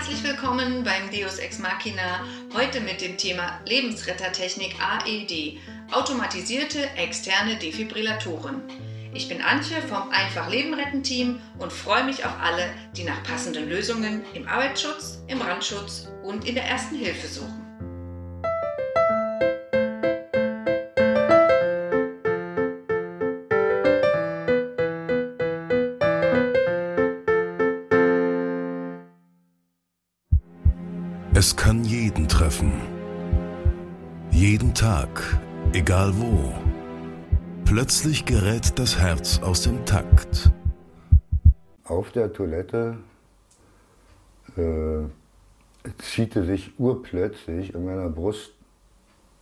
Herzlich willkommen beim Deus Ex Machina, heute mit dem Thema Lebensrettertechnik AED, automatisierte externe Defibrillatoren. Ich bin Antje vom Einfach Leben retten Team und freue mich auf alle, die nach passenden Lösungen im Arbeitsschutz, im Brandschutz und in der Ersten Hilfe suchen. Es kann jeden treffen. Jeden Tag, egal wo. Plötzlich gerät das Herz aus dem Takt. Auf der Toilette äh, ziehte sich urplötzlich in meiner Brust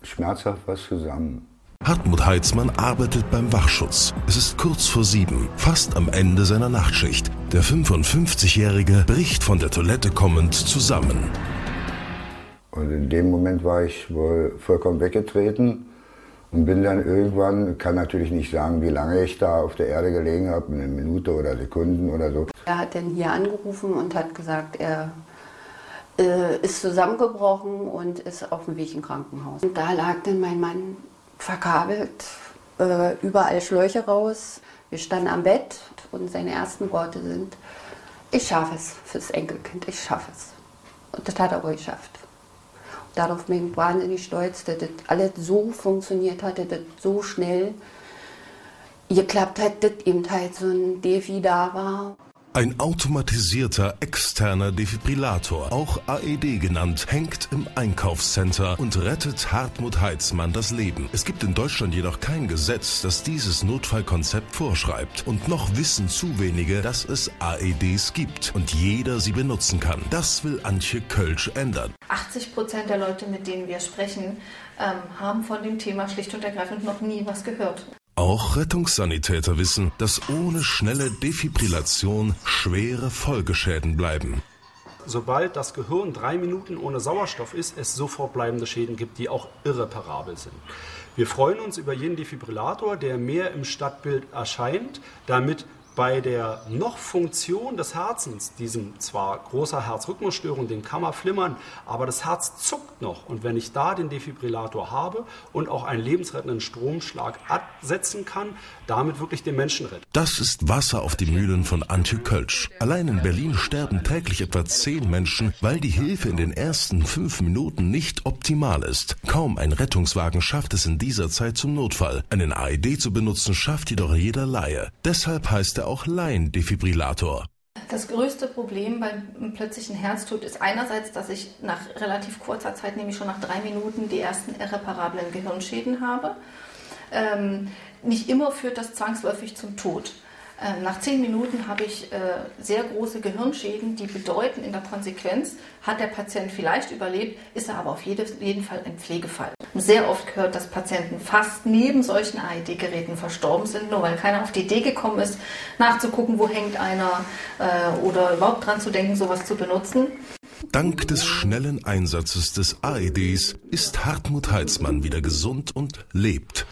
schmerzhaft was zusammen. Hartmut Heitzmann arbeitet beim Wachschutz. Es ist kurz vor sieben, fast am Ende seiner Nachtschicht. Der 55-Jährige bricht von der Toilette kommend zusammen. Und in dem Moment war ich wohl vollkommen weggetreten und bin dann irgendwann, kann natürlich nicht sagen, wie lange ich da auf der Erde gelegen habe, eine Minute oder Sekunden oder so. Er hat dann hier angerufen und hat gesagt, er äh, ist zusammengebrochen und ist auf dem Weg im Krankenhaus. Und da lag dann mein Mann verkabelt, äh, überall Schläuche raus. Wir standen am Bett und seine ersten Worte sind, ich schaffe es fürs Enkelkind, ich schaffe es. Und das hat er wohl geschafft darauf bin ich wahnsinnig stolz, dass das alles so funktioniert hat, dass das so schnell geklappt hat, dass eben halt so ein Defi da war. Ein automatisierter externer Defibrillator, auch AED genannt, hängt im Einkaufscenter und rettet Hartmut Heitzmann das Leben. Es gibt in Deutschland jedoch kein Gesetz, das dieses Notfallkonzept vorschreibt. Und noch wissen zu wenige, dass es AEDs gibt und jeder sie benutzen kann. Das will Antje Kölsch ändern. 80 Prozent der Leute, mit denen wir sprechen, ähm, haben von dem Thema schlicht und ergreifend noch nie was gehört. Auch Rettungssanitäter wissen, dass ohne schnelle Defibrillation schwere Folgeschäden bleiben. Sobald das Gehirn drei Minuten ohne Sauerstoff ist, es sofort bleibende Schäden gibt, die auch irreparabel sind. Wir freuen uns über jeden Defibrillator, der mehr im Stadtbild erscheint, damit bei der noch Funktion des Herzens, diesem zwar großer Herzrhythmusstörung, dem kann man flimmern, aber das Herz zuckt noch. Und wenn ich da den Defibrillator habe und auch einen lebensrettenden Stromschlag absetzen kann, damit wirklich den Menschen retten. Das ist Wasser auf die Mühlen von Antje Kölsch. Allein in Berlin sterben täglich etwa zehn Menschen, weil die Hilfe in den ersten fünf Minuten nicht optimal ist. Kaum ein Rettungswagen schafft es in dieser Zeit zum Notfall. Einen AED zu benutzen schafft jedoch jeder Laie. Deshalb heißt er auch Laiendefibrillator. Das größte Problem beim plötzlichen Herztod ist einerseits, dass ich nach relativ kurzer Zeit, nämlich schon nach drei Minuten, die ersten irreparablen Gehirnschäden habe. Ähm, nicht immer führt das zwangsläufig zum Tod. Ähm, nach zehn Minuten habe ich äh, sehr große Gehirnschäden, die bedeuten in der Konsequenz, hat der Patient vielleicht überlebt, ist er aber auf jeden Fall ein Pflegefall. Sehr oft gehört, dass Patienten fast neben solchen AED-Geräten verstorben sind, nur weil keiner auf die Idee gekommen ist, nachzugucken, wo hängt einer äh, oder überhaupt dran zu denken, sowas zu benutzen. Dank des schnellen Einsatzes des AEDs ist Hartmut Heitzmann wieder gesund und lebt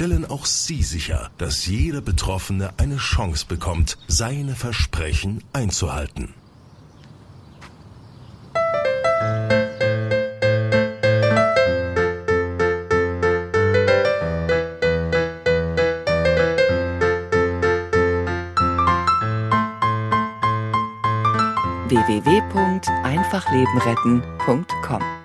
stellen auch Sie sicher, dass jeder Betroffene eine Chance bekommt, seine Versprechen einzuhalten. www.einfachlebenretten.com